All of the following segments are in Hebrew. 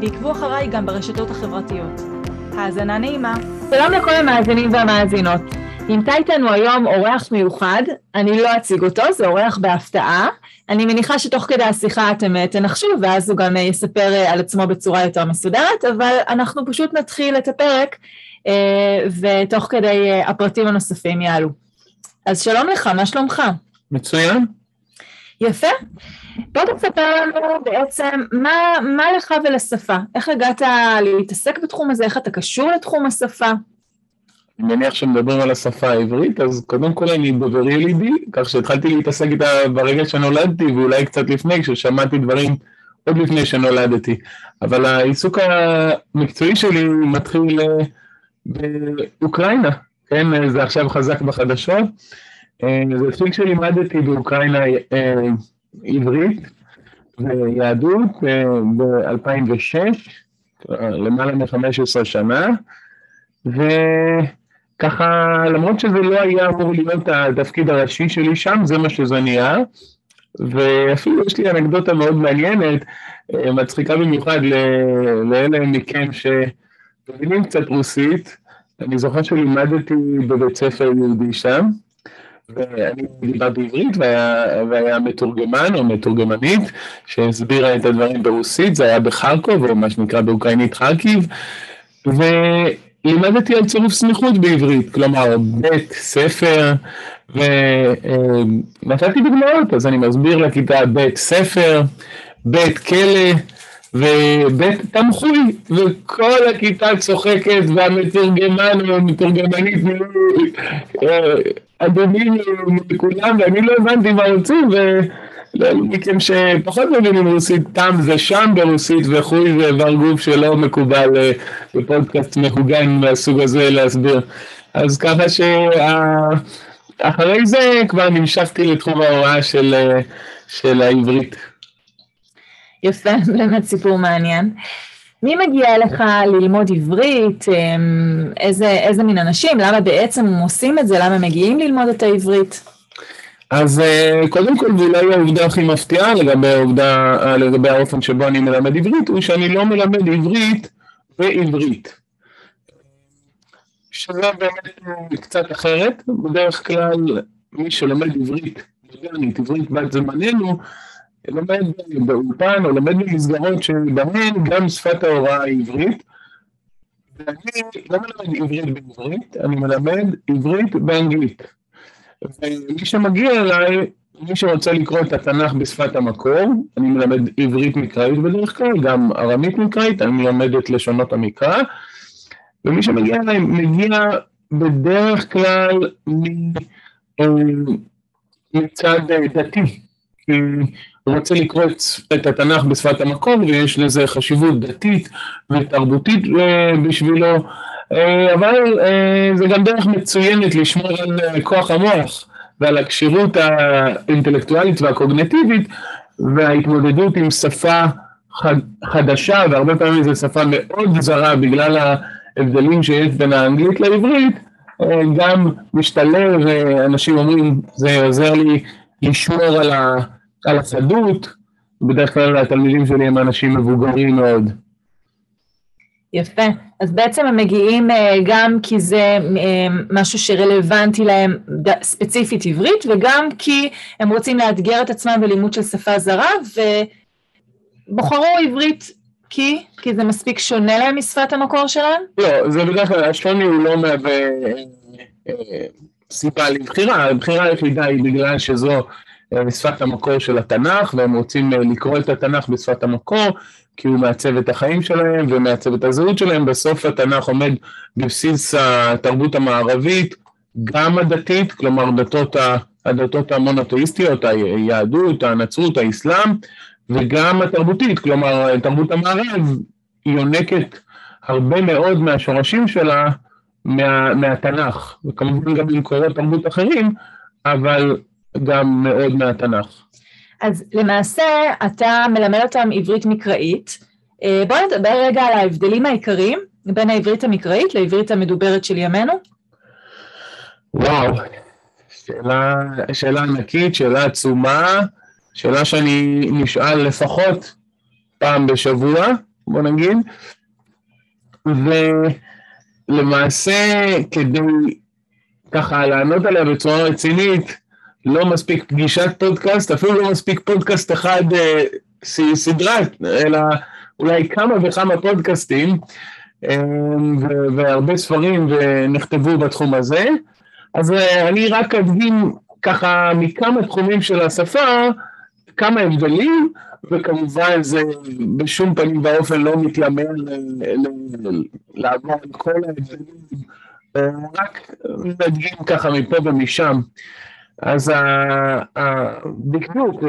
ועקבו אחריי גם ברשתות החברתיות. האזנה נעימה. שלום לכל המאזינים והמאזינות. נמצא איתנו היום אורח מיוחד, אני לא אציג אותו, זה אורח בהפתעה. אני מניחה שתוך כדי השיחה אתם אה, תנחשו, ואז הוא גם אה, יספר אה, על עצמו בצורה יותר מסודרת, אבל אנחנו פשוט נתחיל את הפרק, ותוך כדי הפרטים הנוספים יעלו. אז שלום לך, מה שלומך? מצוין. יפה. בוא תספר לנו בעצם מה, מה לך ולשפה, איך הגעת להתעסק בתחום הזה, איך אתה קשור לתחום השפה? אני מניח שמדברים על השפה העברית, אז קודם כל אני דובר ילידי, כך שהתחלתי להתעסק איתה ברגע שנולדתי, ואולי קצת לפני, כששמעתי דברים עוד לפני שנולדתי. אבל העיסוק המקצועי שלי מתחיל אה, באוקראינה, כן? זה עכשיו חזק בחדשות. אה, זה התחיל כשלימדתי באוקראינה אה, עברית ויהדות ב-2006, למעלה מ-15 שנה, וככה, למרות שזה לא היה אמור להיות התפקיד הראשי שלי שם, זה מה שזה נהיה, ואפילו יש לי אנקדוטה מאוד מעניינת, אה, מצחיקה במיוחד לאלה מכם שמבינים קצת רוסית, אני זוכר שלימדתי בבית ספר יהודי שם, ואני דיברתי עברית והיה, והיה מתורגמן או מתורגמנית שהסבירה את הדברים ברוסית, זה היה בחרקוב או מה שנקרא באוקראינית חרקיב, ולימדתי על צירוף סמיכות בעברית, כלומר בית ספר, ונתתי דוגמאות, אז אני מסביר לכיתה בית ספר, בית כלא, ובית תמחוי, וכל הכיתה צוחקת, והמתורגמן או המתורגמנית אדומים מכולם, ואני לא הבנתי מה רוצים, ולאלו מכם שפחות מבינים רוסית, תם זה שם ברוסית, וחוי ואיבר גוף שלא מקובל אה, בפודקאסט מהוגן מהסוג הזה להסביר. אז ככה שאחרי זה כבר נמשכתי לתחום ההוראה של, אה, של העברית. יפה, באמת סיפור מעניין. מי מגיע אליך ללמוד עברית? אמ, איזה, איזה מין אנשים? למה בעצם הם עושים את זה? למה הם מגיעים ללמוד את העברית? אז אה, קודם כל, ואולי העובדה הכי מפתיעה לגבי העובדה, אה, לגבי האופן שבו אני מלמד עברית, הוא שאני לא מלמד עברית בעברית. שזה באמת קצת אחרת, בדרך כלל מי שלומד עברית עברית בת זמננו, לומד באולפן או לומד במסגרות שבהן גם שפת ההוראה היא עברית. ואני לא מלמד עברית בעברית, אני מלמד עברית באנגלית. ומי שמגיע אליי, מי שרוצה לקרוא את התנ"ך בשפת המקור, אני מלמד עברית מקראית בדרך כלל, גם ארמית מקראית, אני מלמד את לשונות המקרא, ומי שמגיע אליי מגיע בדרך כלל אה, מצד דתי. הוא רוצה לקרוא את התנ"ך בשפת המקור, ויש לזה חשיבות דתית ותרבותית אה, בשבילו, אה, אבל אה, זה גם דרך מצוינת לשמור על כוח המוח ועל הכשירות האינטלקטואלית והקוגנטיבית, וההתמודדות עם שפה חדשה, והרבה פעמים זו שפה מאוד זרה בגלל ההבדלים שיש בין האנגלית לעברית, גם משתלב, אנשים אומרים, זה עוזר לי לשמור על ה... על החדות, בדרך כלל התלמידים שלי הם אנשים מבוגרים מאוד. יפה. אז בעצם הם מגיעים אה, גם כי זה אה, משהו שרלוונטי להם ספציפית עברית, וגם כי הם רוצים לאתגר את עצמם בלימוד של שפה זרה, ובחרו עברית כי? כי זה מספיק שונה להם משפת המקור שלהם? לא, זה בדרך כלל, השוני הוא לא מהווה אה, סיבה לבחירה, הבחירה היחידה היא בגלל שזו משפת המקור של התנ"ך, והם רוצים אה, לקרוא את התנ"ך בשפת המקור, כי הוא מעצב את החיים שלהם ומעצב את הזהות שלהם. בסוף התנ"ך עומד בבסיס התרבות המערבית, גם הדתית, כלומר דתות, הדתות המונותאיסטיות, היהדות, הנצרות, האסלאם, וגם התרבותית, כלומר תרבות המערב, יונקת הרבה מאוד מהשורשים שלה מה, מהתנ"ך, וכמובן גם ממקורות תרבות אחרים, אבל גם מאוד מהתנ"ך. אז למעשה אתה מלמד אותם עברית מקראית. אה, בואו נדבר רגע על ההבדלים העיקריים בין העברית המקראית לעברית המדוברת של ימינו. וואו, שאלה, שאלה ענקית, שאלה עצומה, שאלה שאני נשאל לפחות פעם בשבוע, בוא נגיד, ולמעשה כדי ככה לענות עליה בצורה רצינית, לא מספיק פגישת פודקאסט, אפילו לא מספיק פודקאסט אחד אה, סדרה, אלא אולי כמה וכמה פודקאסטים, אה, והרבה ספרים נכתבו בתחום הזה. אז אה, אני רק אדגים ככה מכמה תחומים של השפה, כמה הבדלים, וכמובן זה בשום פנים ואופן לא מתיימר לעבור על כל ההבדלים, אה, רק נדגים ככה מפה ומשם. אז הדקדוק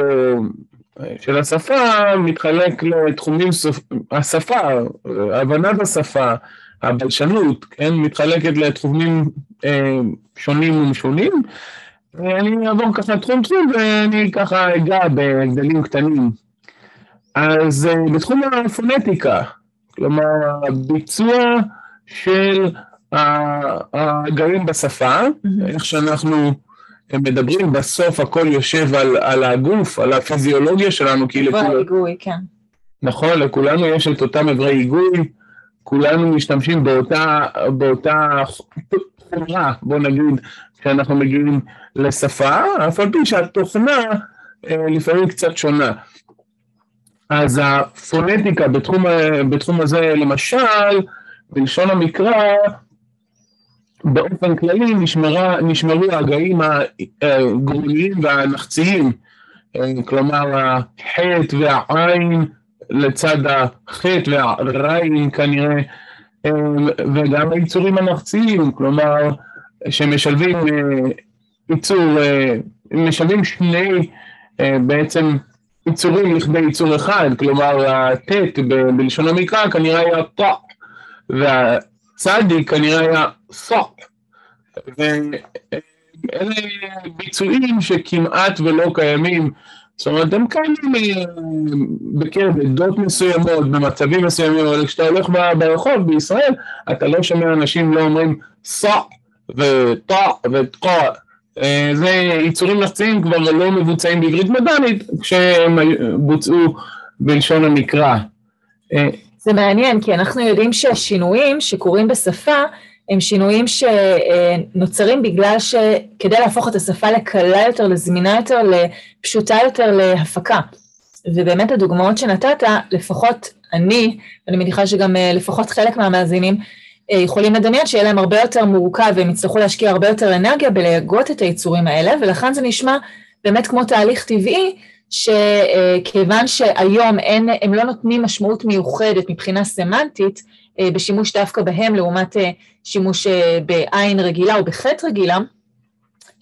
אה, של השפה מתחלק לתחומים, השפה, הבנת השפה, הבלשנות, כן, מתחלקת לתחומים אה, שונים ומשונים. ואני אעבור ככה תחום תחום ואני ככה אגע בהבדלים קטנים. אז אה, בתחום הפונטיקה, כלומר הביצוע של הגרים בשפה. איך שאנחנו מדברים, בסוף הכל יושב על, על הגוף, על הפיזיולוגיה שלנו, כי לכולנו... היגוי, כן. נכון, לכולנו יש את אותם אברי היגוי, כולנו משתמשים באותה, באותה חומרה, בוא נגיד, כשאנחנו מגיעים לשפה, אף על פי שהתוכנה אה, לפעמים קצת שונה. אז הפונטיקה בתחום, בתחום הזה, למשל, בלשון המקרא, באופן כללי נשמרה, נשמרו ההגאים הגרוניים והנחציים, אה, כלומר החטא והעין לצד החטא והעין כנראה, אה, וגם היצורים הנחציים, כלומר שמשלבים יצור, אה, משלבים שני בעצם יצורים לכדי יצור אחד, כלומר הט' בלשון המקרא כנראה היה ט' והצדיק כנראה היה סוק. ואלה ביצועים שכמעט ולא קיימים, זאת אומרת הם קיימים אה, בקרב עדות מסוימות, במצבים מסוימים, אבל כשאתה הולך ברחוב בישראל, אתה לא שומע אנשים לא אומרים סוק וטע וטע. אה, זה יצורים נחציים כבר לא מבוצעים בעברית מדענית כשהם בוצעו בלשון המקרא. אה, זה מעניין, כי אנחנו יודעים שהשינויים שקורים בשפה הם שינויים שנוצרים בגלל שכדי להפוך את השפה לקלה יותר, לזמינה יותר, לפשוטה יותר להפקה. ובאמת הדוגמאות שנתת, לפחות אני, ואני מניחה שגם אה, לפחות חלק מהמאזינים, אה, יכולים לדמיין שיהיה להם הרבה יותר מורכב והם יצטרכו להשקיע הרבה יותר אנרגיה בלהגות את היצורים האלה, ולכן זה נשמע באמת כמו תהליך טבעי, שכיוון שהיום אין, הם לא נותנים משמעות מיוחדת מבחינה סמנטית, בשימוש דווקא בהם לעומת אה, שימוש בעין רגילה או בחטא רגילה,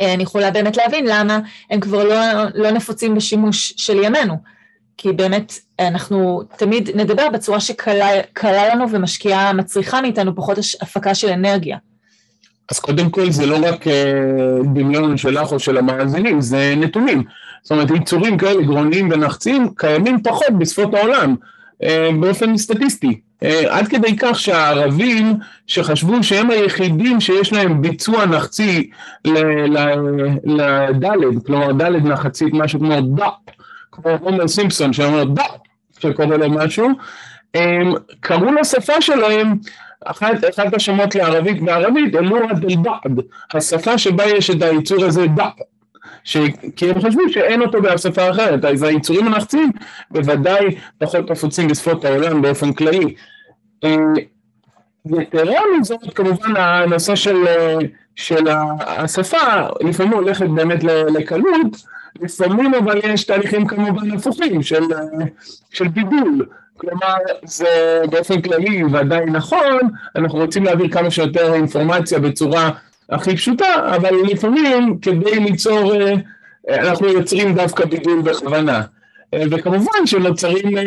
אני יכולה באמת להבין למה הם כבר לא, לא נפוצים בשימוש של ימינו. כי באמת אנחנו תמיד נדבר בצורה שקלה לנו ומשקיעה, מצריכה מאיתנו פחות הפקה של אנרגיה. אז קודם כל זה לא רק אה, דמיון שלך או של המאזינים, זה נתונים. זאת אומרת, יצורים כאלה גרוניים ונחצים קיימים פחות בשפות העולם, אה, באופן סטטיסטי. אה, עד כדי כך שהערבים שחשבו שהם היחידים שיש להם ביצוע נחצי לדלת, כלומר דלת נחצית, משהו כמו דאפ, כמו הומר סימפסון שאומר דאפ, שקורא לו משהו, קראו לשפה שלהם, אחת, אחד השמות לערבית בערבית, אלוהה דל-בעד, השפה שבה יש את היצור הזה דאפ. ש... כי הם חשבו שאין אותו באף שפה אחרת, אז היצורים הנחצים בוודאי פחות נפוצים בשפות העולם באופן כללי. אה, יתרה מזאת, כמובן הנושא של, של השפה לפעמים הולכת באמת לקלות, לפעמים אבל יש תהליכים כמובן הפוכים של, של בידול. כלומר, זה באופן כללי ודאי נכון, אנחנו רוצים להעביר כמה שיותר אינפורמציה בצורה הכי פשוטה, אבל לפעמים כדי ליצור, אה, אנחנו יוצרים דווקא בידול בכוונה. וכמובן שנוצרים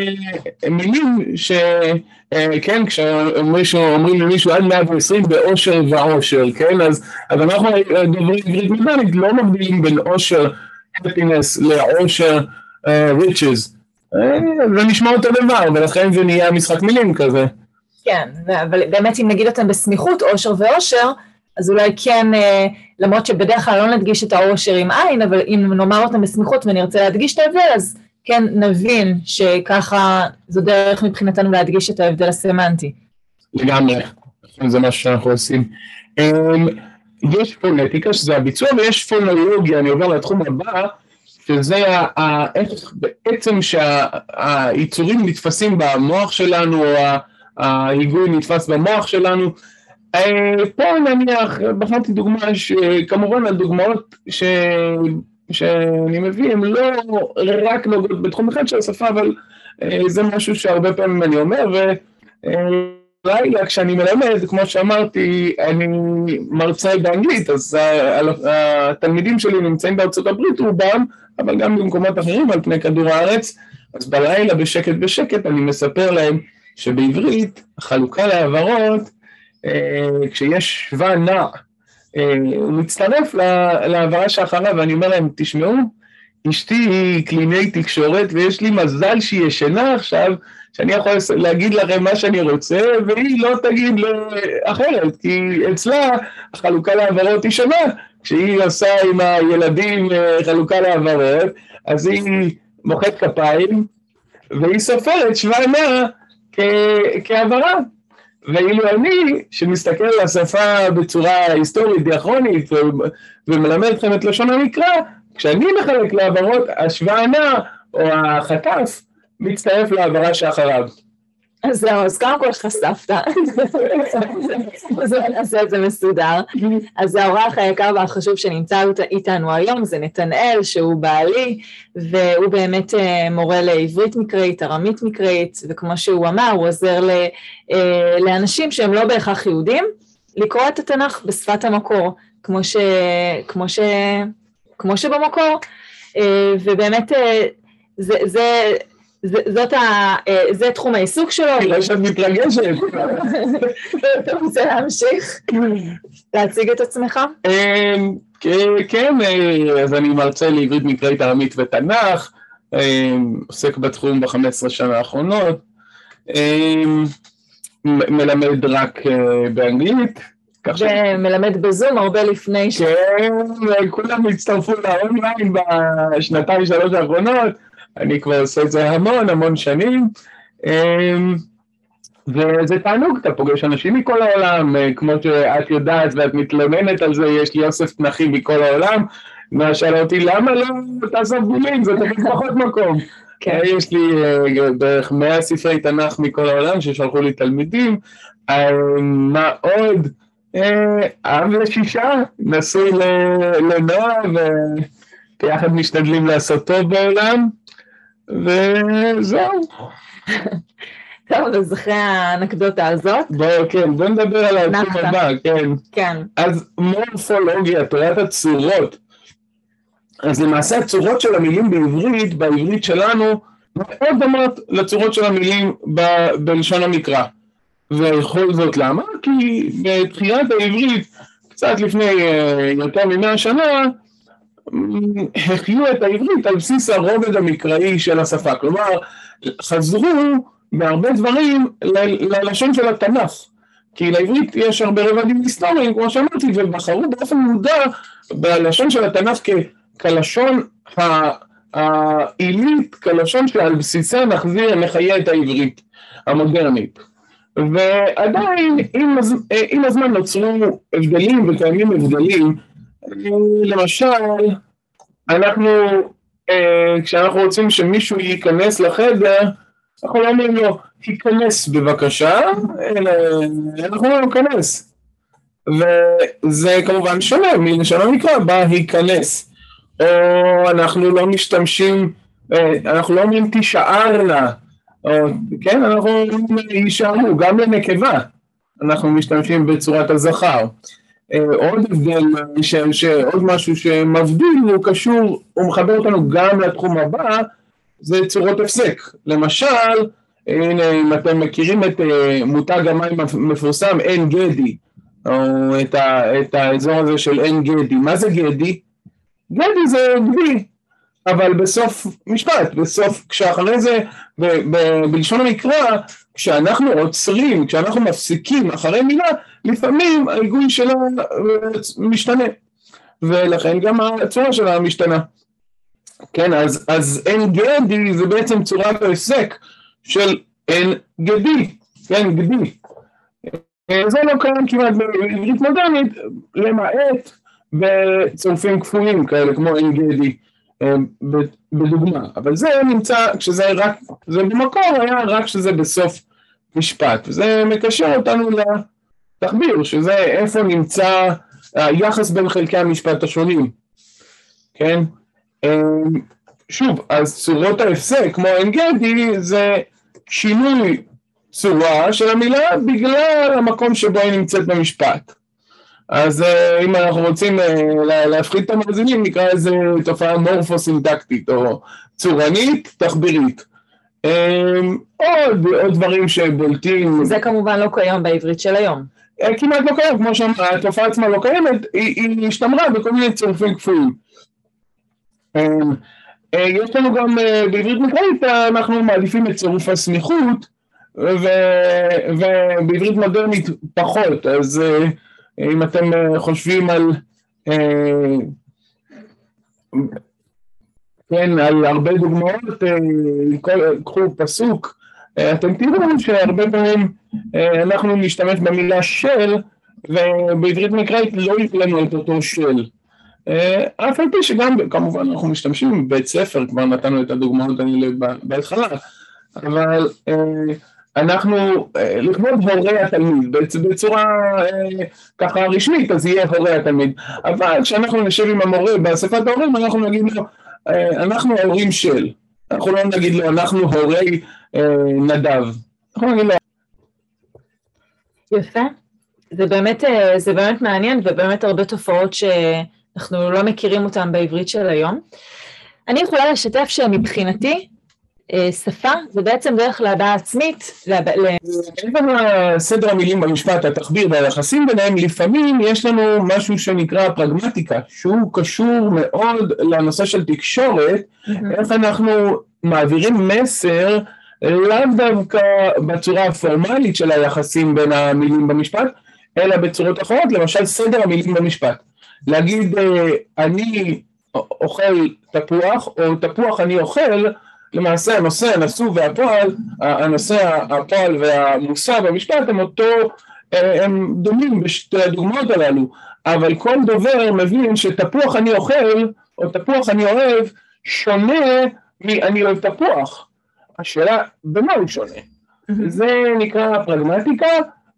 מילים שכן, כשאומרים למישהו עד 120 באושר ועושר, כן, אז, אז אנחנו דוברי עברית מדענית לא מבדילים בין אושר, happiness לעושר riches, זה נשמע אותו דבר, ולכן זה נהיה משחק מילים כזה. כן, אבל באמת אם נגיד אותם בסמיכות, אושר ואושר, אז אולי כן, למרות שבדרך כלל לא נדגיש את האושר עם עין, אבל אם נאמר אותם בסמיכות ונרצה להדגיש את ההבדל, אז כן נבין שככה זו דרך מבחינתנו להדגיש את ההבדל הסמנטי. לגמרי, זה מה שאנחנו עושים. אמ, יש פונטיקה, שזה הביצוע, ויש פונולוגיה, אני עובר לתחום הבא, שזה איך בעצם שהיצורים נתפסים במוח שלנו, או ההיגוי נתפס במוח שלנו. אה, פה נניח, בחרתי דוגמה שכמובן הדוגמאות ש... שאני מביא הן לא רק נוגעות בתחום אחד של השפה, אבל אה, זה משהו שהרבה פעמים אני אומר, ולילה כשאני מלמד, כמו שאמרתי, אני מרצה באנגלית, אז התלמידים שלי נמצאים בארצות הברית רובם, אבל גם במקומות אחרים על פני כדור הארץ, אז בלילה בשקט בשקט אני מספר להם שבעברית החלוקה להעברות, אה, כשיש שווה נע, אה, הוא מצטרף להעברה שאחריו, ואני אומר להם, תשמעו, אשתי היא קלינאי תקשורת, ויש לי מזל שהיא ישנה עכשיו, שאני יכול להגיד לכם מה שאני רוצה, והיא לא תגיד אחרת, כי אצלה החלוקה להעברות היא שונה. כשהיא עושה עם הילדים אה, חלוקה להעברות, אז היא מוחאת כפיים, והיא סופרת שבע מאה כהעברה. ואילו אני, שמסתכל על השפה בצורה היסטורית, דיאכרונית, ומלמד אתכם את לשון המקרא, כשאני מחלק להעברות, השוואה נע, או החטף, מצטרף להעברה שאחריו. אז זהו, אז קודם כל חשפת, אז נעשה את זה מסודר. אז האורח היקר והחשוב שנמצא איתנו היום זה נתנאל, שהוא בעלי, והוא באמת אה, מורה לעברית מקראית, ארמית מקראית, וכמו שהוא אמר, הוא עוזר אה, לאנשים שהם לא בהכרח יהודים, לקרוא את התנ"ך בשפת המקור, כמו, ש, כמו, ש, כמו שבמקור, אה, ובאמת זה, זה זה, זאת ה, אה, זה תחום העיסוק שלו. אני רואה שאת מתרגשת. אתה רוצה להמשיך? להציג את עצמך? אמ, כן, אה, אז אני מרצה לעברית מקראית ארמית ותנ"ך, אמ, עוסק בתחום ב-15 שנה האחרונות, אמ, מלמד רק אה, באנגלית. ומלמד בזום הרבה לפני ש... כן, כולם הצטרפו לאונליין בשנתיים שלוש האחרונות. אני כבר עושה את זה המון המון שנים, אמ, וזה תענוג, אתה פוגש אנשים מכל העולם, אה, כמו שאת יודעת ואת מתלוננת על זה, יש לי אוסף תנכים מכל העולם, מה שאלה אותי, למה לא תעזוב בולים, זה תמיד פחות מקום. כן. אה, יש לי אה, בערך מאה ספרי תנ"ך מכל העולם ששלחו לי תלמידים, מה עוד? אב לשישה, נשוי לנועה, וביחד משתדלים לעשות טוב בעולם. וזהו. טוב, אז אחרי האנקדוטה הזאת. בואו, כן, בואו נדבר על התחום הבא, כן. כן. אז מורפולוגיה, תורת הצורות. אז למעשה הצורות של המילים בעברית, בעברית שלנו, מאוד דומות לצורות של המילים ב- בלשון המקרא. וכל זאת למה? כי בתחילת העברית, קצת לפני אה, יותר ממאה שנה, החיו את העברית על בסיס הרובד המקראי של השפה, כלומר חזרו בהרבה דברים ללשון של התנ"ך, כי לעברית יש הרבה רבדים היסטוריים כמו שאמרתי ובחרו באופן מודע בלשון של התנ"ך כלשון העילית, כלשון שעל בסיסה נחזיר, נחיה את העברית המודרנית. ועדיין עם, עם הזמן נוצרו הבדלים וקיימים הבדלים למשל, אנחנו, אה, כשאנחנו רוצים שמישהו ייכנס לחדר, אנחנו לא אומרים לו, תיכנס בבקשה, אלא אנחנו אומרים לו, כנס. וזה כמובן שונה מלשון המקרא, בה היכנס. או אנחנו לא משתמשים, אה, אנחנו לא אומרים תישארנה, או, כן, אנחנו אומרים יישארו, גם לנקבה אנחנו משתמשים בצורת הזכר. אה, עוד הבדל, שעוד משהו שמבדיל, הוא קשור, הוא מחבר אותנו גם לתחום הבא, זה צורות הפסק. למשל, הנה, אם אתם מכירים את uh, מותג המים המפורסם עין גדי, או את, ה, את האזור הזה של עין גדי, מה זה גדי? גדי זה גדי, אבל בסוף משפט, בסוף, כשאחרי זה, ב, ב, בלשון המקרא, כשאנחנו עוצרים, כשאנחנו מפסיקים אחרי מילה, לפעמים ההיגוי שלה משתנה, ולכן גם הצורה שלה משתנה. כן, אז, אז אין גדי זה בעצם צורת ההפסק של אין גדי, כן, גדי. זה לא קיים כמעט בעברית מודרנית, למעט בצירופים כפויים כאלה, כמו אין גדי, אה, בדוגמה. אבל זה נמצא, כשזה רק, זה במקור היה רק כשזה בסוף משפט, וזה מקשר אותנו לתחביר, שזה איפה נמצא היחס בין חלקי המשפט השונים, כן? אמ, שוב, אז צורות ההפסק, כמו עין גדי, זה שינוי צורה של המילה בגלל המקום שבו היא נמצאת במשפט. אז אה, אם אנחנו רוצים אה, להפחית את המאזינים, נקרא לזה תופעה מורפוסינטקטית או צורנית, תחבירית. אמ, עוד, עוד דברים שבולטים. זה כמובן לא קיים בעברית של היום. אה, כמעט לא קיים, כמו שאמרה, התופעה עצמה לא קיימת, היא, היא השתמרה בכל מיני צירופים כפויים. אמ, יש לנו גם בעברית מקראית, אנחנו מעדיפים את צירוף הסמיכות, ובעברית מודרנית פחות, אז אם אתם חושבים על כן, על הרבה דוגמאות, אה, קחו פסוק, אה, אתם תראו שהרבה פעמים אה, אנחנו נשתמש במילה של, ובעברית מקראית לא יהיה לנו את אותו של. אף על פי שגם, כמובן אנחנו משתמשים בבית ספר, כבר נתנו את הדוגמאות האלה בהתחלה, אבל אנחנו, לכבוד הורי התלמיד, בצורה ככה רשמית, אז יהיה הורי התלמיד, אבל כשאנחנו נשב עם המורה באספת ההורים, אנחנו נגיד לו, אה, אנחנו ההורים של, אנחנו לא נגיד לו, אנחנו הורי אה, נדב, אנחנו נגיד לו... יפה, זה באמת, אה, זה באמת מעניין ובאמת הרבה תופעות שאנחנו לא מכירים אותן בעברית של היום. אני יכולה לשתף שמבחינתי, אה, שפה זה בעצם דרך להבעה עצמית. מעבר לסדר המילים במשפט, התחביר והיחסים ביניהם, לפעמים יש לנו משהו שנקרא פרגמטיקה, שהוא קשור מאוד לנושא של תקשורת, איך אנחנו מעבירים מסר לאו דווקא בצורה הפורמלית של היחסים בין המילים במשפט, אלא בצורות אחרות, למשל סדר המילים במשפט. להגיד אה, אני אוכל תפוח, או תפוח אני אוכל, למעשה הנושא, הנשוא והפועל, הנושא, הפועל והמושא במשפט הם אותו, הם דומים בשתי הדוגמאות הללו, אבל כל דובר מבין שתפוח אני אוכל, או תפוח אני אוהב, שונה מ"אני אוהב תפוח". השאלה, במה הוא שונה? זה נקרא פרגמטיקה,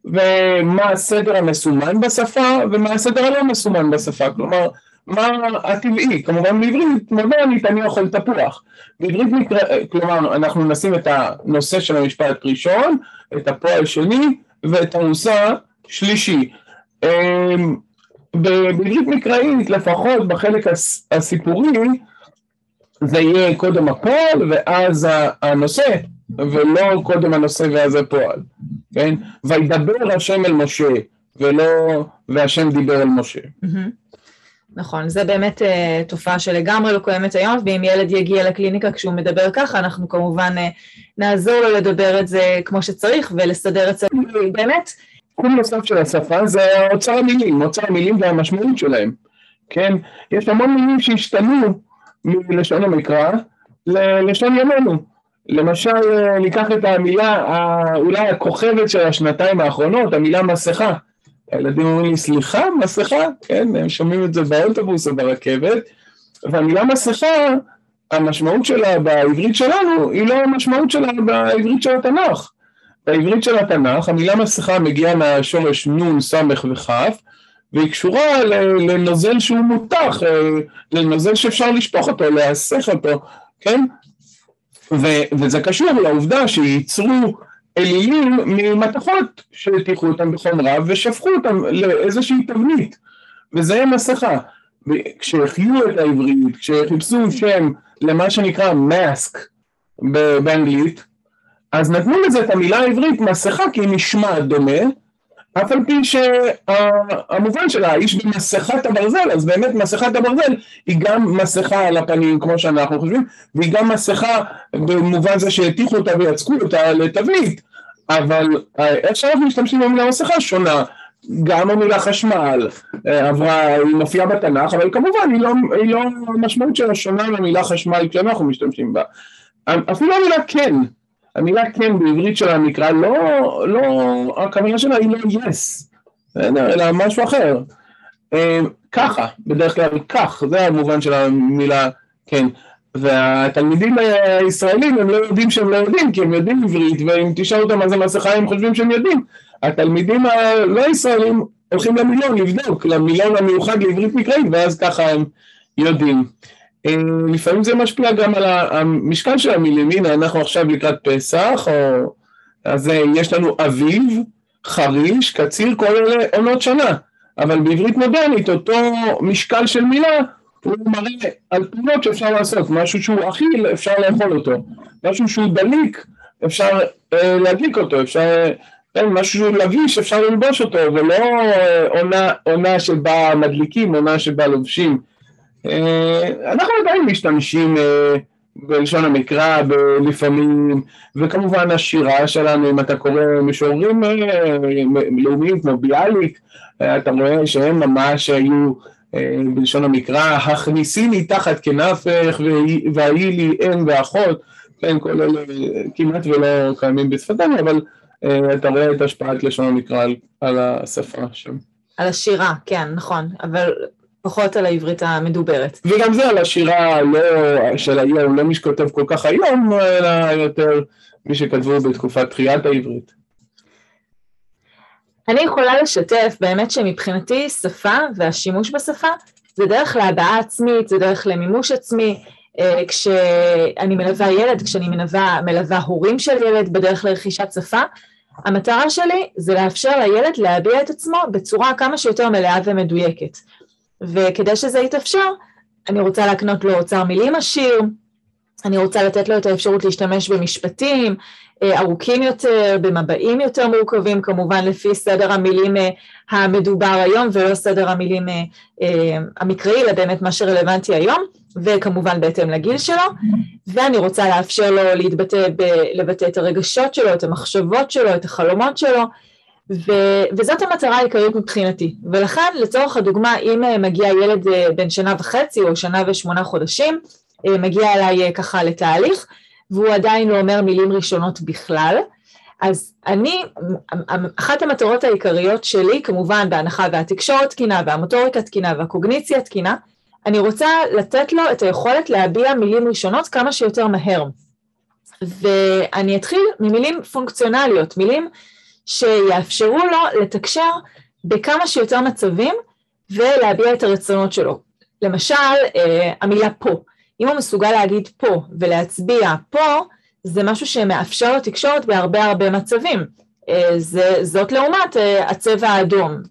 ומה הסדר המסומן בשפה, ומה הסדר הלא מסומן בשפה. כלומר, מה הטבעי, כמובן בעברית מודרנית אני אוכל תפוח. בעברית מקרה, כלומר אנחנו נשים את הנושא של המשפט ראשון, את הפועל שני ואת המושא שלישי. אמ, בעברית מקראית לפחות בחלק הסיפורי זה יהיה קודם הפועל ואז הנושא ולא קודם הנושא ואז הפועל, כן? וידבר השם אל משה ולא והשם דיבר אל משה. Mm-hmm. נכון, זה באמת uh, תופעה שלגמרי לא קיימת היום, ואם ילד יגיע לקליניקה כשהוא מדבר ככה, אנחנו כמובן uh, נעזור לו לדבר את זה כמו שצריך ולסדר את זה. באמת. תחום נוסף של השפה זה אוצר המילים, אוצר המילים והמשמעות שלהם, כן? יש המון מילים שהשתנו מלשון המקרא ללשון ימינו. למשל, אה, ניקח את המילה אולי הכוכבת של השנתיים האחרונות, המילה מסכה. הילדים אומרים לי, סליחה, מסכה? כן, הם שומעים את זה באוטובוס או ברכבת, והמילה מסכה, המשמעות שלה בעברית שלנו, היא לא המשמעות שלה בעברית של התנ"ך. בעברית של התנ"ך, המילה מסכה מגיעה מהשורש נ', ס' וכ', והיא קשורה לנוזל שהוא מותח, אה, לנוזל שאפשר לשפוך אותו, להסך אותו, כן? וזה קשור לעובדה שייצרו אלילים ממתכות שהטיחו אותם בחומרה ושפכו אותם לאיזושהי תבנית, וזה המסכה. כשהחיו את העברית, כשחיפשו שם למה שנקרא מאסק, באנגלית, אז נתנו לזה את המילה העברית מסכה כי היא נשמעת דומה, אף על פי שהמובן שלה, האיש במסכת הברזל, אז באמת מסכת הברזל היא גם מסכה על הפנים כמו שאנחנו חושבים, והיא גם מסכה במובן זה שהטיחו אותה ויצקו אותה לתבנית, אבל איך שאנחנו משתמשים במילה מסכה שונה, גם המילה חשמל אה, עברה, היא מופיעה בתנ"ך, אבל כמובן היא לא, היא לא המשמעות שלה שונה מהמילה חשמל כשאנחנו משתמשים בה. אפילו המילה כן, המילה כן בעברית של המקרא, לא, לא, הכוונה שלה היא לא yes, אלא משהו אחר. אה, ככה, בדרך כלל כך, זה המובן של המילה כן. והתלמידים הישראלים הם לא יודעים שהם לא יודעים, כי הם יודעים עברית, ואם תשאל אותם מה זה מסכה הם חושבים שהם יודעים. התלמידים הלא ישראלים הולכים למילון לבדוק, למילון המיוחד לעברית מקראית, ואז ככה הם יודעים. אה, לפעמים זה משפיע גם על המשקל של המילים, הנה אנחנו עכשיו לקראת פסח, או... אז אה, יש לנו אביב, חריש, קציר, כל אלה עונות שנה, אבל בעברית מודרנית אותו משקל של מילה הוא מראה על פעולות שאפשר לעשות, משהו שהוא אכיל אפשר לאכול אותו, משהו שהוא דליק אפשר אה, להדליק אותו, אפשר, כן, משהו שהוא לביש אפשר ללבוש אותו, ולא אה, עונה, עונה שבה מדליקים, עונה שבה לובשים. אה, אנחנו עדיין משתמשים אה, בלשון המקרא לפעמים, וכמובן השירה שלנו, אם אתה קורא משוררים אה, לאומיים כמו ביאליק, אתה רואה שהם ממש היו בלשון המקרא, הכניסיני תחת כנפך והיא לי אם ואחות, כן, כל אלה כמעט ולא קיימים בשפתנו, אבל אתה רואה את השפעת לשון המקרא על השפה שם. על השירה, כן, נכון, אבל פחות על העברית המדוברת. וגם זה על השירה לא של היום, לא מי שכותב כל כך היום, אלא יותר מי שכתבו בתקופת תחיית העברית. אני יכולה לשתף באמת שמבחינתי שפה והשימוש בשפה זה דרך להבעה עצמית, זה דרך למימוש עצמי. אה, כשאני מלווה ילד, כשאני מלווה, מלווה הורים של ילד בדרך לרכישת שפה, המטרה שלי זה לאפשר לילד להביע את עצמו בצורה כמה שיותר מלאה ומדויקת. וכדי שזה יתאפשר, אני רוצה להקנות לו אוצר מילים עשיר, אני רוצה לתת לו את האפשרות להשתמש במשפטים אה, ארוכים יותר, במבעים יותר מורכבים, כמובן לפי סדר המילים אה, המדובר היום ולא סדר המילים אה, המקראי, אלא באמת מה שרלוונטי היום, וכמובן בהתאם לגיל שלו, ואני רוצה לאפשר לו להתבטא, ב- לבטא את הרגשות שלו, את המחשבות שלו, את החלומות שלו, ו- וזאת המטרה העיקרית מבחינתי. ולכן, לצורך הדוגמה, אם אה, מגיע ילד אה, בן שנה וחצי או שנה ושמונה חודשים, אה, מגיע אליי ככה לתהליך, והוא עדיין לא אומר מילים ראשונות בכלל, אז אני, אחת המטרות העיקריות שלי, כמובן בהנחה והתקשורת תקינה והמוטוריקה תקינה והקוגניציה תקינה, אני רוצה לתת לו את היכולת להביע מילים ראשונות כמה שיותר מהר. ואני אתחיל ממילים פונקציונליות, מילים שיאפשרו לו לתקשר בכמה שיותר מצבים ולהביע את הרצונות שלו. למשל, אה, המילה פה. אם הוא מסוגל להגיד פה ולהצביע פה, זה משהו שמאפשר לו תקשורת בהרבה הרבה מצבים. אה, זה, זאת לעומת אה, הצבע האדום.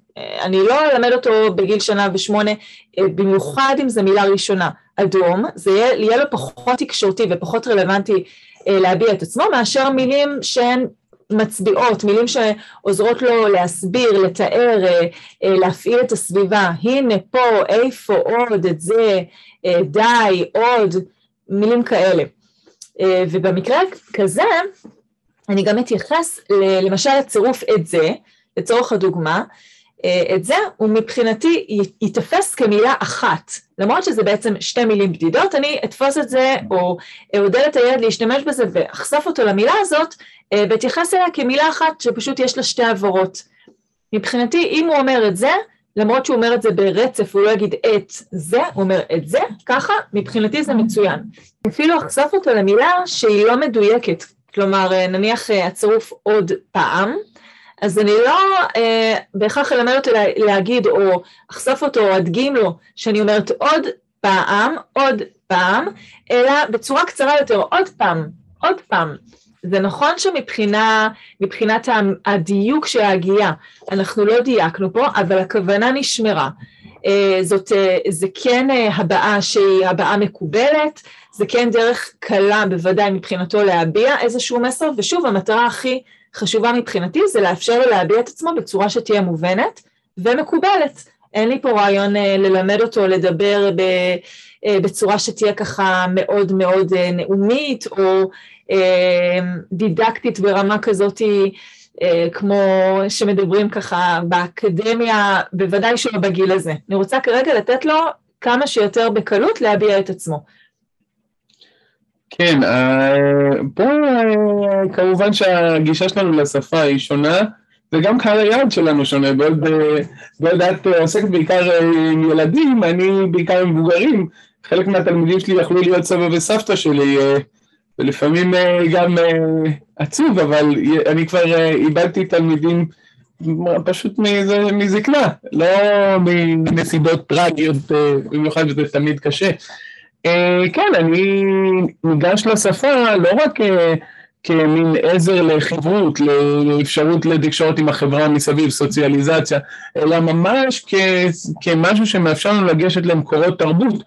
אני לא אלמד אותו בגיל שנה ושמונה, במיוחד אם זו מילה ראשונה. אדום, זה יהיה, יהיה לו פחות תקשורתי ופחות רלוונטי להביע את עצמו, מאשר מילים שהן מצביעות, מילים שעוזרות לו להסביר, לתאר, אה, אה, להפעיל את הסביבה. הנה, פה, איפה, עוד, את זה, אה, די, עוד, מילים כאלה. ובמקרה כזה, אני גם אתייחס למשל לצירוף את זה, לצורך הדוגמה, את זה הוא מבחינתי ייתפס כמילה אחת, למרות שזה בעצם שתי מילים בדידות, אני אתפוס את זה או אעודד את הילד להשתמש בזה ואחשוף אותו למילה הזאת אה, ואתייחס אליה כמילה אחת שפשוט יש לה שתי עברות. מבחינתי, אם הוא אומר את זה, למרות שהוא אומר את זה ברצף, הוא לא יגיד את זה, הוא אומר את זה, ככה, מבחינתי זה מצוין. אפילו אחשוף אותו למילה שהיא לא מדויקת, כלומר, אה, נניח אה, הצירוף עוד פעם, אז אני לא אה, בהכרח אלמד אותו להגיד, או אחשוף אותו, או אדגים לו, שאני אומרת עוד פעם, עוד פעם, אלא בצורה קצרה יותר, עוד פעם, עוד פעם. זה נכון שמבחינת הדיוק של ההגייה, אנחנו לא דייקנו פה, אבל הכוונה נשמרה. זאת, זה כן הבעה שהיא הבעה מקובלת, זה כן דרך קלה בוודאי מבחינתו להביע איזשהו מסר, ושוב, המטרה הכי חשובה מבחינתי זה לאפשר לו להביע את עצמו בצורה שתהיה מובנת ומקובלת. אין לי פה רעיון ללמד אותו לדבר בצורה שתהיה ככה מאוד מאוד נאומית או דידקטית ברמה כזאת כמו שמדברים ככה באקדמיה, בוודאי שלא בגיל הזה. אני רוצה כרגע לתת לו כמה שיותר בקלות להביע את עצמו. כן, פה כמובן שהגישה שלנו לשפה היא שונה, וגם קהל היעד שלנו שונה, בעוד, בעוד את עוסקת בעיקר עם ילדים, אני בעיקר עם מבוגרים, חלק מהתלמידים שלי יכלו להיות סבא וסבתא שלי, ולפעמים גם עצוב, אבל אני כבר איבדתי תלמידים פשוט מזקנה, לא מנסיבות טרגיות, במיוחד וזה תמיד קשה. כן, אני ניגש לשפה לא רק כמין עזר לחברות, לאפשרות לתקשורת עם החברה מסביב, סוציאליזציה, אלא ממש כמשהו שמאפשר לנו לגשת למקורות תרבות,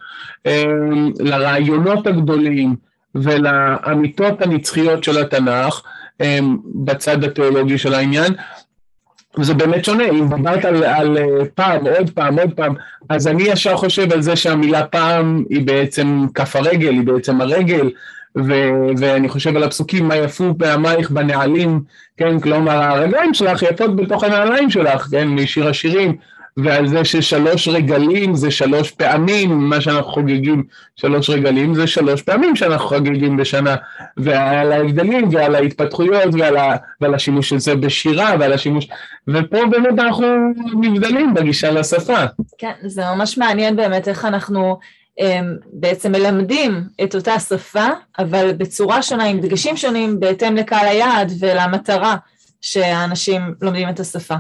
לרעיונות הגדולים ולאמיתות הנצחיות של התנ"ך, בצד התיאולוגי של העניין, וזה באמת שונה, אם דיברת על, על פעם, עוד פעם, עוד פעם, אז אני ישר חושב על זה שהמילה פעם היא בעצם כף הרגל, היא בעצם הרגל, ו- ואני חושב על הפסוקים, מה יפו פעמייך בנעלים, כן, כלומר הרגליים שלך יפות בתוך הנעליים שלך, כן, משיר השירים, ועל זה ששלוש רגלים זה שלוש פעמים, מה שאנחנו חוגגים שלוש רגלים זה שלוש פעמים שאנחנו חוגגים בשנה, ועל ההבדלים ועל ההתפתחויות ועל, ה, ועל השימוש של זה בשירה ועל השימוש, ופה באמת אנחנו נבדלים בגישה לשפה. כן, זה ממש מעניין באמת איך אנחנו בעצם מלמדים את אותה שפה, אבל בצורה שונה, עם דגשים שונים, בהתאם לקהל היעד ולמטרה שהאנשים לומדים את השפה.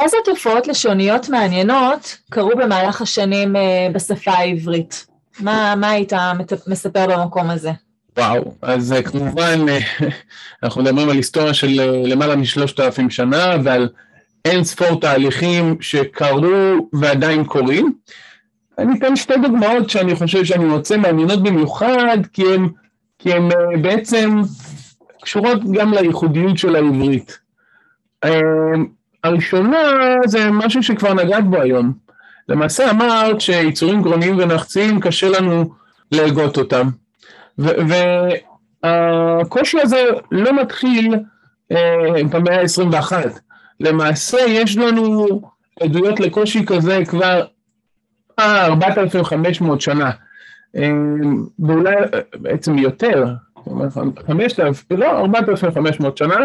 איזה תופעות לשוניות מעניינות קרו במהלך השנים בשפה העברית? מה, מה היית מספר במקום הזה? וואו, אז כמובן, אנחנו מדברים על היסטוריה של למעלה משלושת אלפים שנה ועל אין ספור תהליכים שקרו ועדיין קורים. אני אתן שתי דוגמאות שאני חושב שאני מוצא מעניינות במיוחד, כי הן, כי הן בעצם קשורות גם לייחודיות של העברית. הראשונה זה משהו שכבר נגעת בו היום. למעשה אמרת שיצורים גרוניים ונחציים קשה לנו להגות אותם. והקושי הזה לא מתחיל במאה ה-21. למעשה יש לנו עדויות לקושי כזה כבר 4,500 שנה, ואולי בעצם יותר, 5,000, לא, 4,500 שנה,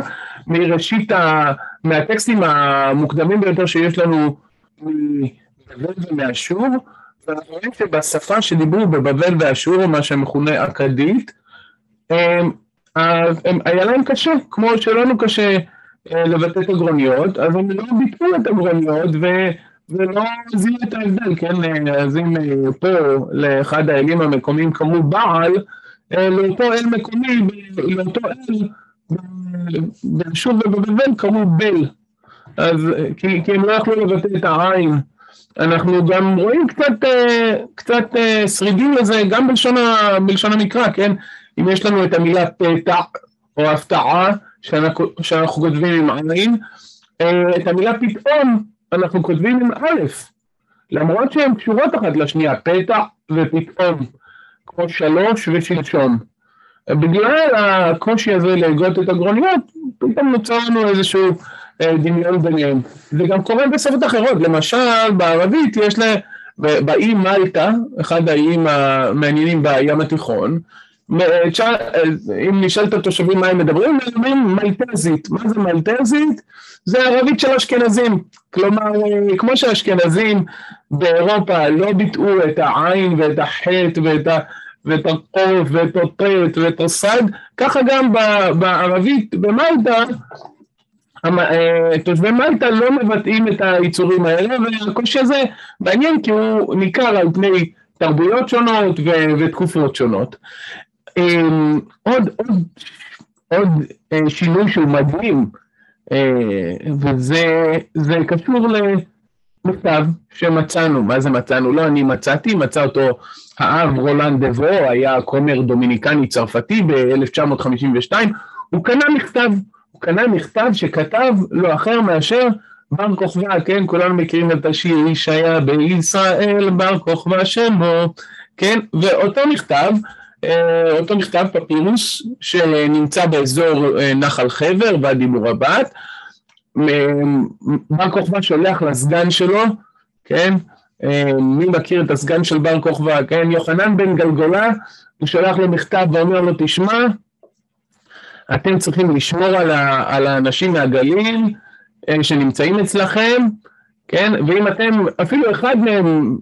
מראשית, ה, מהטקסטים המוקדמים ביותר שיש לנו מבבל ומאשור, ואנחנו רואים שבשפה שדיברו בבבל ואשור, מה שמכונה אכדית, היה להם קשה, כמו שלנו קשה לבטא את הגרוניות, אז הם לא ביטאו את הגרוניות ולא זיהו את ההבדל, כן? אז אם פה לאחד האלים המקומיים קראו בעל, לאותו אל מקומי, לאותו אל, בשוב ובבבל קראו בל, אז כי, כי הם לא יכלו לבטא את העין. אנחנו גם רואים קצת, קצת שרידים לזה, גם בלשון, בלשון המקרא, כן? אם יש לנו את המילה פתע או הפתעה, שאנחנו, שאנחנו כותבים עם עין, את המילה פתאום אנחנו כותבים עם א', למרות שהן קשורות אחת לשנייה, פתע ופתאום. כמו שלוש ושלשום. בגלל הקושי הזה להגות את הגרוניות, פתאום נוצר לנו איזשהו דמיון ביניהם. זה גם קורה בשפות אחרות, למשל בערבית יש לה, באי מלטה, אחד האיים המעניינים בים התיכון, אם נשאל את התושבים מה הם מדברים, הם אומרים מלטזית. מה זה מלטזית? זה ערבית של אשכנזים. כלומר, כמו שהאשכנזים באירופה לא ביטאו את העין ואת החטא ואת ה... ואת הקוף ואת הטט ואת הסד, ככה גם בערבית במלטה, תושבי מלטה לא מבטאים את היצורים האלה, והקושי הזה מעניין כי הוא ניכר על פני תרבויות שונות ותקופות שונות. עוד, עוד, עוד שינוי שהוא מדהים וזה קשור למכתב שמצאנו, מה זה מצאנו? לא אני מצאתי, מצא אותו האב רולנד דבו, היה כומר דומיניקני צרפתי ב-1952, הוא קנה מכתב, הוא קנה מכתב שכתב לא אחר מאשר בר כוכבא, כן, כולנו מכירים את השיר, איש היה בישראל, בר כוכבא שמו, כן, ואותו מכתב, אה, אותו מכתב פפירוס שנמצא באזור אה, נחל חבר, ואדי מורבת, בר כוכבא שולח לסגן שלו, כן, אה, מי מכיר את הסגן של בר כוכבא, כן, יוחנן בן גלגולה, הוא שולח לו מכתב ואומר לו, תשמע, אתם צריכים לשמור על, ה, על האנשים מהגליל שנמצאים אצלכם, כן, ואם אתם, אפילו אחד מהם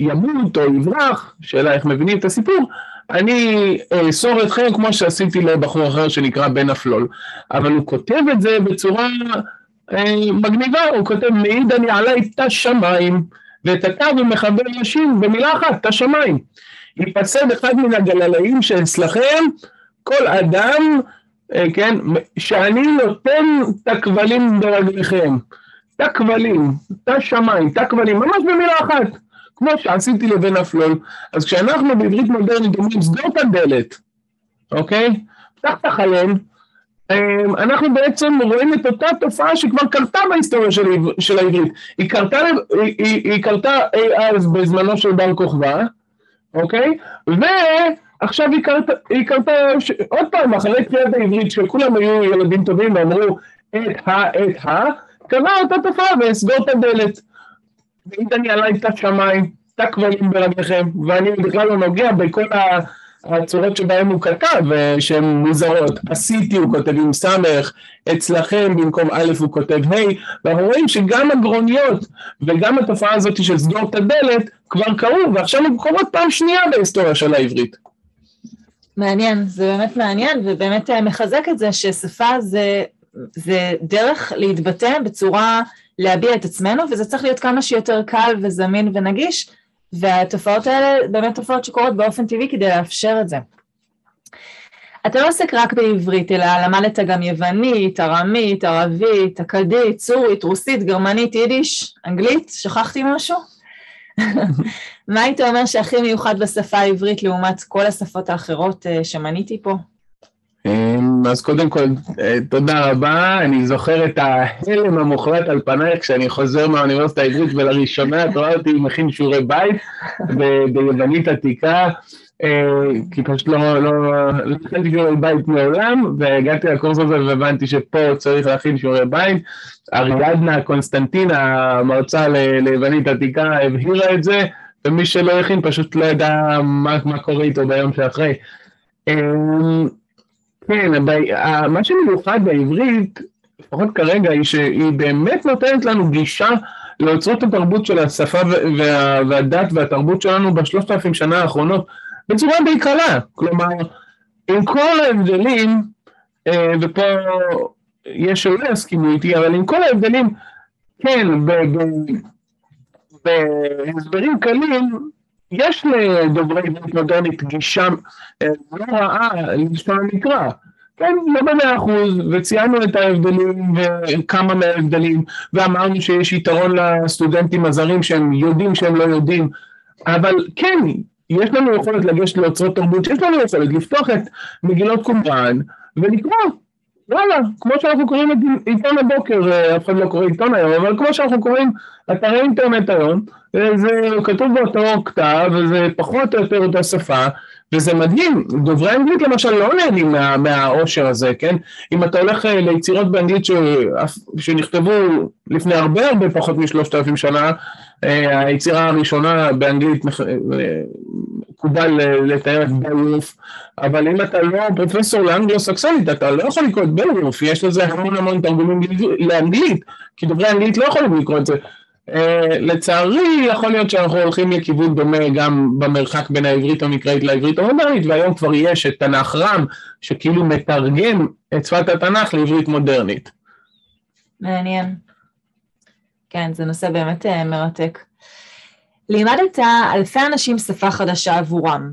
ימות או יברח, שאלה איך מבינים את הסיפור, אני אאסור אתכם כמו שעשיתי לבחור אחר שנקרא בן אפלול. אבל הוא כותב את זה בצורה אה, מגניבה, הוא כותב מעיד אני עלי את השמיים, ואת התו הוא מחבר נשים במילה אחת, את השמיים. ייפסד אחד מן הגללאים שאצלכם, כל אדם, אה, כן, שאני נותן את הכבלים ברגליכם. את הכבלים, את השמיים, את הכבלים, ממש במילה אחת. כמו שעשיתי לבן אפלול. אז כשאנחנו בעברית מודרנית אומרים סגור את הדלת, אוקיי? פתח את החלון, אנחנו בעצם רואים את אותה תופעה שכבר קרתה בהיסטוריה של, של העברית. היא קרתה, היא, היא, היא קרתה אי אז בזמנו של בר כוכבא, אוקיי? ועכשיו היא קרתה, היא קרתה עוד פעם, אחרי קריאת העברית, שכולם היו ילדים טובים ואמרו את ה, את ה, קרה אותה תופעה ואסגור את הדלת. ואם אני עליי את השמיים, את הכבלים ברגליכם, ואני בכלל לא נוגע בכל הצורות שבהן הוא כתב, שהן מוזרות. עשיתי, הוא כותב עם סמך, אצלכם במקום א' הוא כותב ה', ואנחנו רואים שגם הגרוניות וגם התופעה הזאת של סגור את הדלת כבר קרו, ועכשיו הן קורות פעם שנייה בהיסטוריה של העברית. מעניין, זה באמת מעניין, ובאמת אה, מחזק את זה ששפה זה, זה דרך להתבטא בצורה להביע את עצמנו, וזה צריך להיות כמה שיותר קל וזמין ונגיש, והתופעות האלה באמת תופעות שקורות באופן טבעי כדי לאפשר את זה. אתה לא עוסק רק בעברית, אלא למדת גם יוונית, ארמית, ערבית, אכדית, סורית, רוסית, גרמנית, יידיש, אנגלית, שכחתי משהו? מה היית אומר שהכי מיוחד בשפה העברית לעומת כל השפות האחרות אה, שמניתי פה? אמ, אז קודם כל, אה, תודה רבה. אני זוכר את ההלם המוחלט על פנייך כשאני חוזר מהאוניברסיטה העברית ולראשונה את רואה אותי מכין שיעורי בית ביוונית עתיקה, אה, כי פשוט לא, לא, לא התחלתי שיעורי בית מעולם, והגעתי לקורס הזה והבנתי שפה צריך להכין שיעורי בית. אריאדנה קונסטנטינה, המרצה ליוונית עתיקה, הבהירה את זה, ומי שלא הכין פשוט לא ידע מה, מה קורה איתו ביום שאחרי. כן, מה שמיוחד בעברית, לפחות כרגע, היא שהיא באמת נותנת לנו גישה לאוצרות התרבות של השפה והדת והתרבות שלנו בשלושת אלפים שנה האחרונות בצורה די קלה. כלומר, עם כל ההבדלים, אה, ופה יש שלא יסכימו איתי, אבל עם כל ההבדלים, כן, בהסברים קלים, יש לדוברי עברית מודרנית גישה אה, לא רעה ללשון המקרא, כן, לא במאה אחוז, וציינו את ההבדלים וכמה מההבדלים, ואמרנו שיש יתרון לסטודנטים הזרים שהם יודעים שהם לא יודעים, אבל כן, יש לנו יכולת לגשת לאוצרות תרבות, יש לנו יכולת לפתוח את מגילות קומראן ולקרוא, וואלה, כמו שאנחנו קוראים את עיתון הבוקר, אה, אף אחד לא קורא עיתון היום, אבל כמו שאנחנו קוראים אתרי אינטרנט היום, אה, זה כתוב באותו כתב, וזה פחות או יותר אותה שפה, וזה מדהים, דוברי אנגלית למשל לא נהנים מה, מהעושר הזה, כן? אם אתה הולך אה, ליצירות באנגלית ש, שנכתבו לפני הרבה הרבה פחות משלושת אלפים שנה, היצירה הראשונה באנגלית מקובל לתאר את בלוף, אבל אם אתה לא פרופסור לאנגלו-סקסונית, אתה לא יכול לקרוא את בלוף, יש לזה המון המון תרגומים לאנגלית, כי דוברי אנגלית לא יכולים לקרוא את זה. Uh, לצערי, יכול להיות שאנחנו הולכים לכיוון דומה גם במרחק בין העברית המקראית לעברית המודרנית, והיום כבר יש את תנ"ך רם, שכאילו מתרגם את שפת התנ"ך לעברית מודרנית. מעניין. כן, זה נושא באמת uh, מרתק. לימדת אלפי אנשים שפה חדשה עבורם.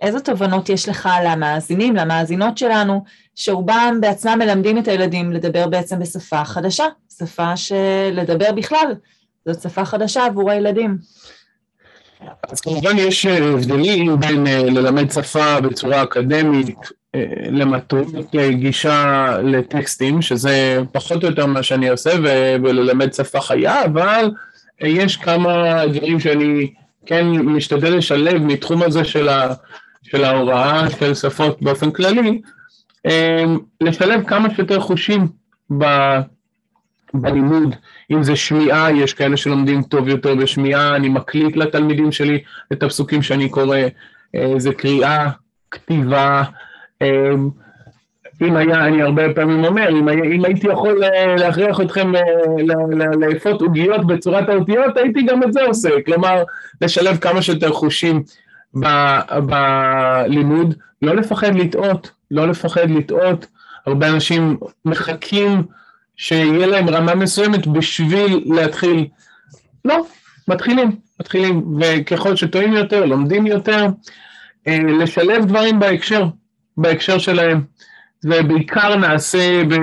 איזה תובנות יש לך למאזינים, למאזינות שלנו, שרובם בעצמם מלמדים את הילדים לדבר בעצם בשפה חדשה, שפה שלדבר בכלל, זאת שפה חדשה עבור הילדים. אז כמובן יש הבדלים בין ללמד שפה בצורה אקדמית למטרות גישה לטקסטים, שזה פחות או יותר מה שאני עושה, וללמד שפה חיה, אבל יש כמה דברים שאני כן משתדל לשלב מתחום הזה של, ה, של ההוראה של שפות באופן כללי, לשלב כמה שיותר חושים ב, בלימוד, אם זה שמיעה, יש כאלה שלומדים טוב יותר בשמיעה, אני מקליט לתלמידים שלי את הפסוקים שאני קורא, זה קריאה, כתיבה, אמ, אם היה, אני הרבה פעמים אומר, אם, היה, אם הייתי יכול אה, להכריח אתכם אה, לאפות עוגיות בצורת האותיות, הייתי גם את זה עושה. כלומר, לשלב כמה שיותר חושים בלימוד, לא לפחד לטעות, לא לפחד לטעות. הרבה אנשים מחכים שיהיה להם רמה מסוימת בשביל להתחיל. לא, מתחילים, מתחילים, וככל שטועים יותר, לומדים יותר, אה, לשלב דברים בהקשר. בהקשר שלהם. זה בעיקר נעשה ב,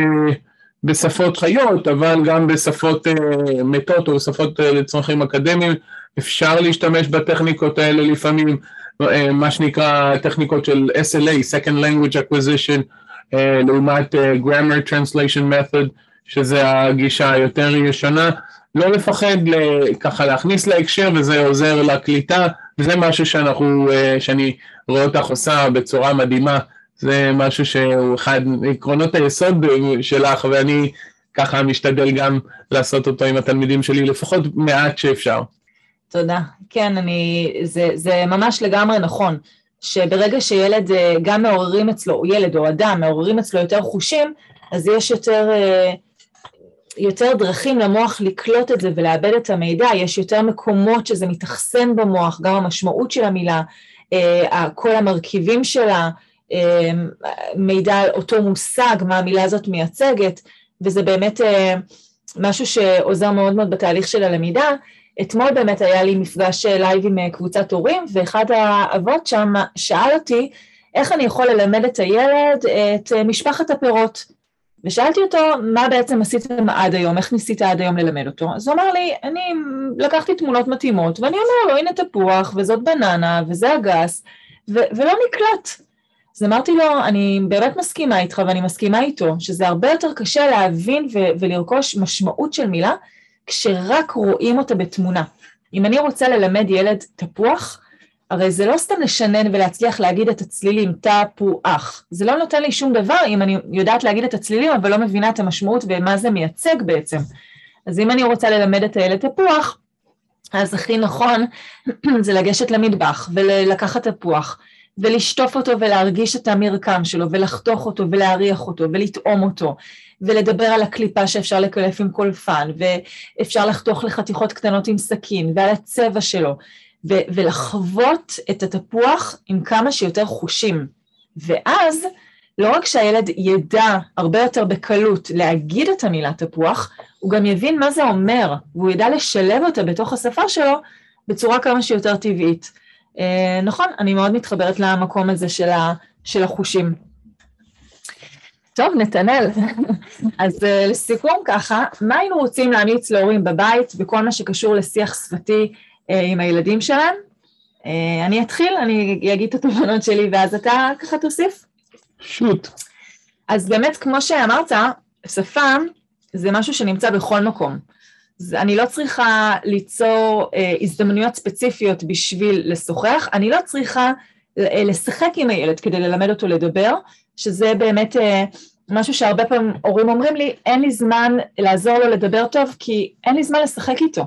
בשפות חיות, אבל גם בשפות uh, מתות או בשפות uh, לצרכים אקדמיים, אפשר להשתמש בטכניקות האלה לפעמים, uh, מה שנקרא טכניקות של SLA, Second Language Acquisition, uh, לעומת uh, Grammar Translation Method, שזה הגישה היותר ישנה. לא לפחד ככה להכניס להקשר וזה עוזר לקליטה, וזה משהו שאנחנו, שאני רואה אותך עושה בצורה מדהימה זה משהו שהוא אחד מעקרונות היסוד שלך, ואני ככה משתדל גם לעשות אותו עם התלמידים שלי, לפחות מעט שאפשר. תודה. כן, אני, זה, זה ממש לגמרי נכון, שברגע שילד, אה, גם מעוררים אצלו, או ילד או אדם, מעוררים אצלו יותר חושים, אז יש יותר, אה, יותר דרכים למוח לקלוט את זה ולעבד את המידע, יש יותר מקומות שזה מתאכסן במוח, גם המשמעות של המילה, אה, כל המרכיבים שלה, מידע על אותו מושג, מה המילה הזאת מייצגת, וזה באמת אה, משהו שעוזר מאוד מאוד בתהליך של הלמידה. אתמול באמת היה לי מפגש live עם אה, קבוצת הורים, ואחד האבות שם שאל אותי איך אני יכול ללמד את הילד את אה, משפחת הפירות. ושאלתי אותו, מה בעצם עשיתם עד היום, איך ניסית עד היום ללמד אותו? אז הוא אמר לי, אני לקחתי תמונות מתאימות, ואני אומר לו, הנה תפוח, וזאת בננה, וזה אגס, ו- ולא נקלט. אז אמרתי לו, אני באמת מסכימה איתך ואני מסכימה איתו, שזה הרבה יותר קשה להבין ו- ולרכוש משמעות של מילה כשרק רואים אותה בתמונה. אם אני רוצה ללמד ילד תפוח, הרי זה לא סתם לשנן ולהצליח להגיד את הצלילים תפוח. זה לא נותן לי שום דבר אם אני יודעת להגיד את הצלילים אבל לא מבינה את המשמעות ומה זה מייצג בעצם. אז אם אני רוצה ללמד את הילד תפוח, אז הכי נכון זה לגשת למטבח ולקחת תפוח. ולשטוף אותו ולהרגיש את המרקם שלו, ולחתוך אותו ולהריח אותו ולטעום אותו, ולדבר על הקליפה שאפשר לקלף עם קולפן, ואפשר לחתוך לחתיכות קטנות עם סכין, ועל הצבע שלו, ו- ולחוות את התפוח עם כמה שיותר חושים. ואז, לא רק שהילד ידע הרבה יותר בקלות להגיד את המילה תפוח, הוא גם יבין מה זה אומר, והוא ידע לשלב אותה בתוך השפה שלו בצורה כמה שיותר טבעית. אה, נכון, אני מאוד מתחברת למקום הזה של, ה, של החושים. טוב, נתנאל, אז uh, לסיכום ככה, מה היינו רוצים להמליץ להורים בבית בכל מה שקשור לשיח שפתי uh, עם הילדים שלהם? אני אתחיל, אני אגיד את התובנות שלי ואז אתה ככה תוסיף. שוט. אז באמת, כמו שאמרת, שפה זה משהו שנמצא בכל מקום. אני לא צריכה ליצור אה, הזדמנויות ספציפיות בשביל לשוחח, אני לא צריכה אה, לשחק עם הילד כדי ללמד אותו לדבר, שזה באמת אה, משהו שהרבה פעמים הורים אומרים לי, אין לי זמן לעזור לו לדבר טוב כי אין לי זמן לשחק איתו.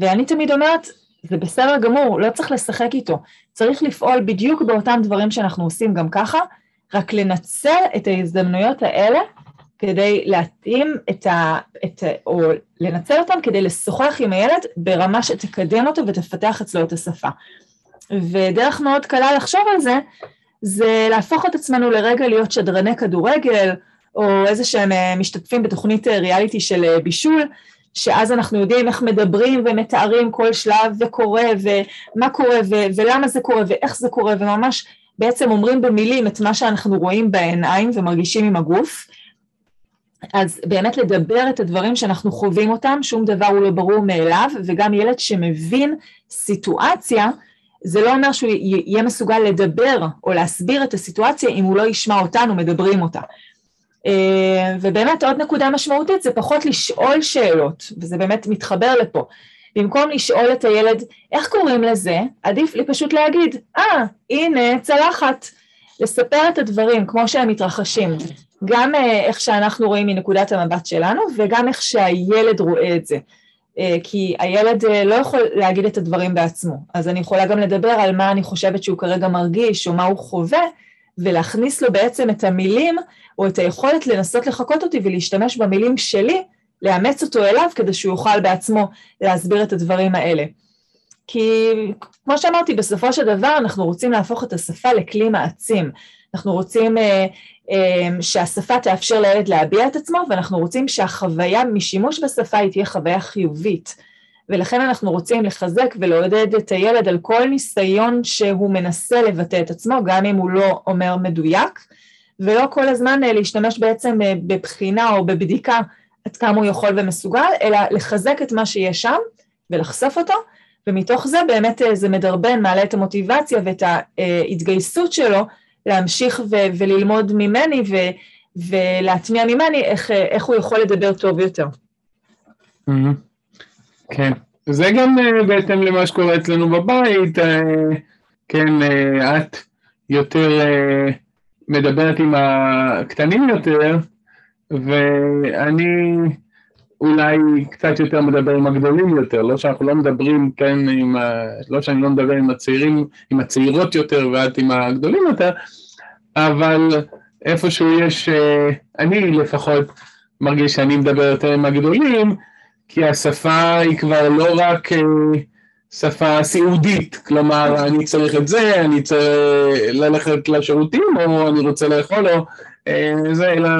ואני תמיד אומרת, זה בסדר גמור, לא צריך לשחק איתו, צריך לפעול בדיוק באותם דברים שאנחנו עושים גם ככה, רק לנצל את ההזדמנויות האלה כדי להתאים את ה... את, או לנצל אותם כדי לשוחח עם הילד ברמה שתקדם אותו ותפתח אצלו את השפה. ודרך מאוד קלה לחשוב על זה, זה להפוך את עצמנו לרגע להיות שדרני כדורגל, או איזה שהם אה, משתתפים בתוכנית אה, ריאליטי של אה, בישול, שאז אנחנו יודעים איך מדברים ומתארים כל שלב וקורה, ומה קורה, ו- ולמה זה קורה, ואיך זה קורה, וממש בעצם אומרים במילים את מה שאנחנו רואים בעיניים ומרגישים עם הגוף. אז באמת לדבר את הדברים שאנחנו חווים אותם, שום דבר הוא לא ברור מאליו, וגם ילד שמבין סיטואציה, זה לא אומר שהוא יהיה מסוגל לדבר או להסביר את הסיטואציה אם הוא לא ישמע אותנו מדברים אותה. אה, ובאמת עוד נקודה משמעותית זה פחות לשאול שאלות, וזה באמת מתחבר לפה. במקום לשאול את הילד איך קוראים לזה, עדיף לי פשוט להגיד, אה, ah, הנה צלחת. לספר את הדברים כמו שהם מתרחשים, גם אה, איך שאנחנו רואים מנקודת המבט שלנו וגם איך שהילד רואה את זה. אה, כי הילד לא יכול להגיד את הדברים בעצמו, אז אני יכולה גם לדבר על מה אני חושבת שהוא כרגע מרגיש או מה הוא חווה, ולהכניס לו בעצם את המילים או את היכולת לנסות לחקות אותי ולהשתמש במילים שלי, לאמץ אותו אליו כדי שהוא יוכל בעצמו להסביר את הדברים האלה. כי כמו שאמרתי, בסופו של דבר אנחנו רוצים להפוך את השפה לכלי מעצים. אנחנו רוצים אה, אה, שהשפה תאפשר לילד להביע את עצמו, ואנחנו רוצים שהחוויה משימוש בשפה היא תהיה חוויה חיובית. ולכן אנחנו רוצים לחזק ולעודד את הילד על כל ניסיון שהוא מנסה לבטא את עצמו, גם אם הוא לא אומר מדויק, ולא כל הזמן אה, להשתמש בעצם אה, בבחינה או בבדיקה עד כמה הוא יכול ומסוגל, אלא לחזק את מה שיש שם ולחשוף אותו, ומתוך זה באמת אה, זה מדרבן, מעלה את המוטיבציה ואת ההתגייסות שלו להמשיך ו- וללמוד ממני ו- ולהטמיע ממני איך, איך הוא יכול לדבר טוב יותר. כן, זה גם בהתאם למה שקורה אצלנו בבית, כן, את יותר מדברת עם הקטנים יותר, ואני אולי קצת יותר מדבר עם הגדולים יותר, לא שאנחנו לא מדברים, כן, עם. לא שאני לא מדבר עם הצעירים, עם הצעירות יותר ואת עם הגדולים יותר, אבל איפשהו יש, אה, אני לפחות מרגיש שאני מדבר יותר עם הגדולים, כי השפה היא כבר לא רק אה, שפה סיעודית, כלומר אני צריך את זה, אני צריך ללכת לשירותים או אני רוצה לאכול או אה, זה, אלא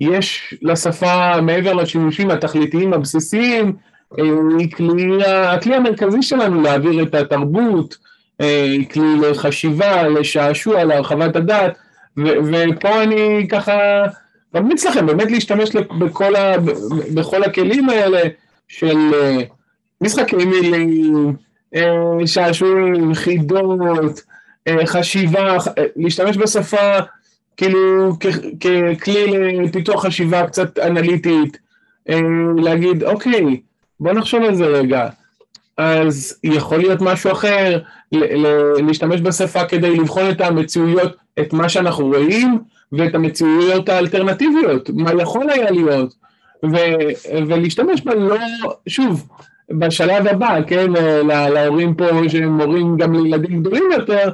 יש לשפה מעבר לשימושים התכליתיים הבסיסיים, אה, היא כלי, הכלי המרכזי שלנו להעביר את התרבות, אה, כלי לחשיבה, לשעשוע, להרחבת הדעת, ופה אני ככה ממליץ לכם באמת להשתמש בכל, ה, בכל הכלים האלה של משחקי מילים, שעשועים, חידות, חשיבה, להשתמש בשפה כאילו ככלי לפיתוח חשיבה קצת אנליטית, להגיד אוקיי, בוא נחשוב על זה רגע, אז יכול להיות משהו אחר, להשתמש בשפה כדי לבחון את המציאויות, את מה שאנחנו רואים ואת המציאויות האלטרנטיביות, מה יכול היה להיות, ולהשתמש בה לא, שוב, בשלב הבא, כן, להורים פה שהם הורים גם לילדים גדולים יותר,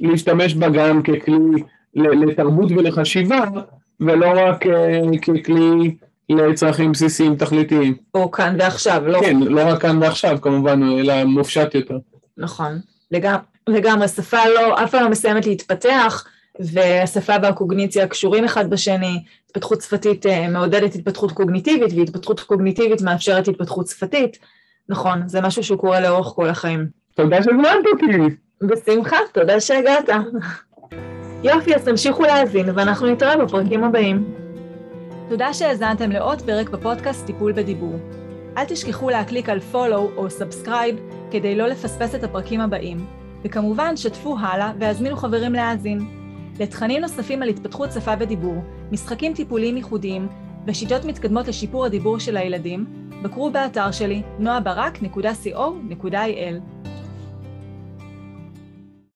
להשתמש בה גם ככלי לתרבות ולחשיבה, ולא רק אה, ככלי לצרכים בסיסיים תכליתיים. או כאן ועכשיו, לא... כן, לא רק כאן ועכשיו כמובן, אלא מופשט יותר. נכון, לגמרי, השפה לא, אף פעם לא מסיימת להתפתח, והשפה והקוגניציה קשורים אחד בשני, התפתחות שפתית אה, מעודדת התפתחות קוגניטיבית, והתפתחות קוגניטיבית מאפשרת התפתחות שפתית. נכון, זה משהו שהוא קורה לאורך כל החיים. תודה שהזמנת אותי. בשמחה, תודה שהגעת. יופי, אז תמשיכו להאזין, ואנחנו נתראה בפרקים הבאים. תודה שהאזנתם לעוד פרק בפודקאסט טיפול בדיבור. אל תשכחו להקליק על follow או subscribe כדי לא לפספס את הפרקים הבאים, וכמובן שתפו הלאה והזמינו חברים להאזין. לתכנים נוספים על התפתחות שפה ודיבור, משחקים טיפוליים ייחודיים ושיטות מתקדמות לשיפור הדיבור של הילדים, בקרו באתר שלי noabarak.co.il